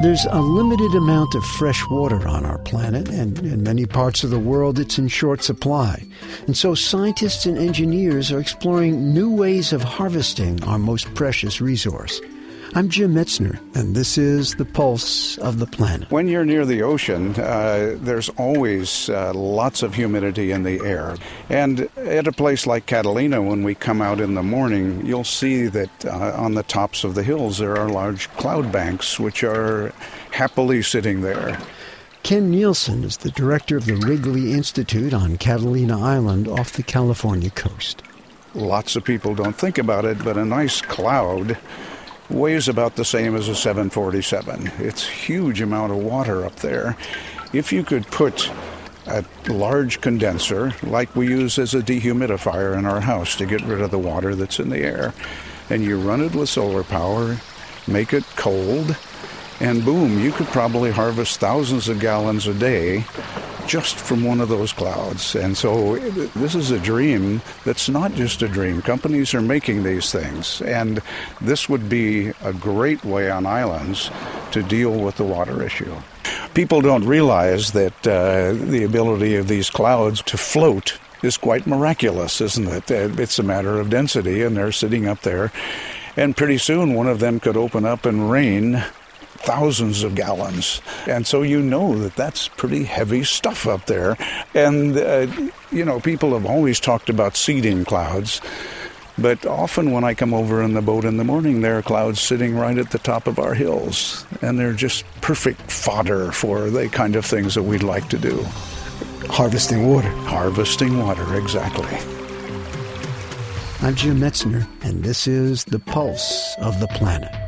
There's a limited amount of fresh water on our planet, and in many parts of the world it's in short supply. And so scientists and engineers are exploring new ways of harvesting our most precious resource. I'm Jim Metzner, and this is The Pulse of the Planet. When you're near the ocean, uh, there's always uh, lots of humidity in the air. And at a place like Catalina, when we come out in the morning, you'll see that uh, on the tops of the hills there are large cloud banks which are happily sitting there. Ken Nealson is the director of the Wrigley Institute on Catalina Island off the California coast. Lots of people don't think about it, but a nice cloud weighs about the same as a 747. It's huge amount of water up there. If you could put a large condenser, like we use as a dehumidifier in our house to get rid of the water that's in the air, and you run it with solar power, make it cold, and boom, you could probably harvest thousands of gallons a day just from one of those clouds. And so this is a dream that's not just a dream. Companies are making these things. And this would be a great way on islands to deal with the water issue. People don't realize that uh, the ability of these clouds to float is quite miraculous, isn't it? Uh, it's a matter of density, and they're sitting up there. And pretty soon, one of them could open up and rain thousands of gallons. And so you know that that's pretty heavy stuff up there. And, uh, you know, people have always talked about seeding clouds. But often when I come over in the boat in the morning, there are clouds sitting right at the top of our hills. And they're just perfect fodder for the kind of things that we'd like to do. Harvesting water. Harvesting water, exactly. I'm Jim Metzner, and this is The Pulse of the Planet.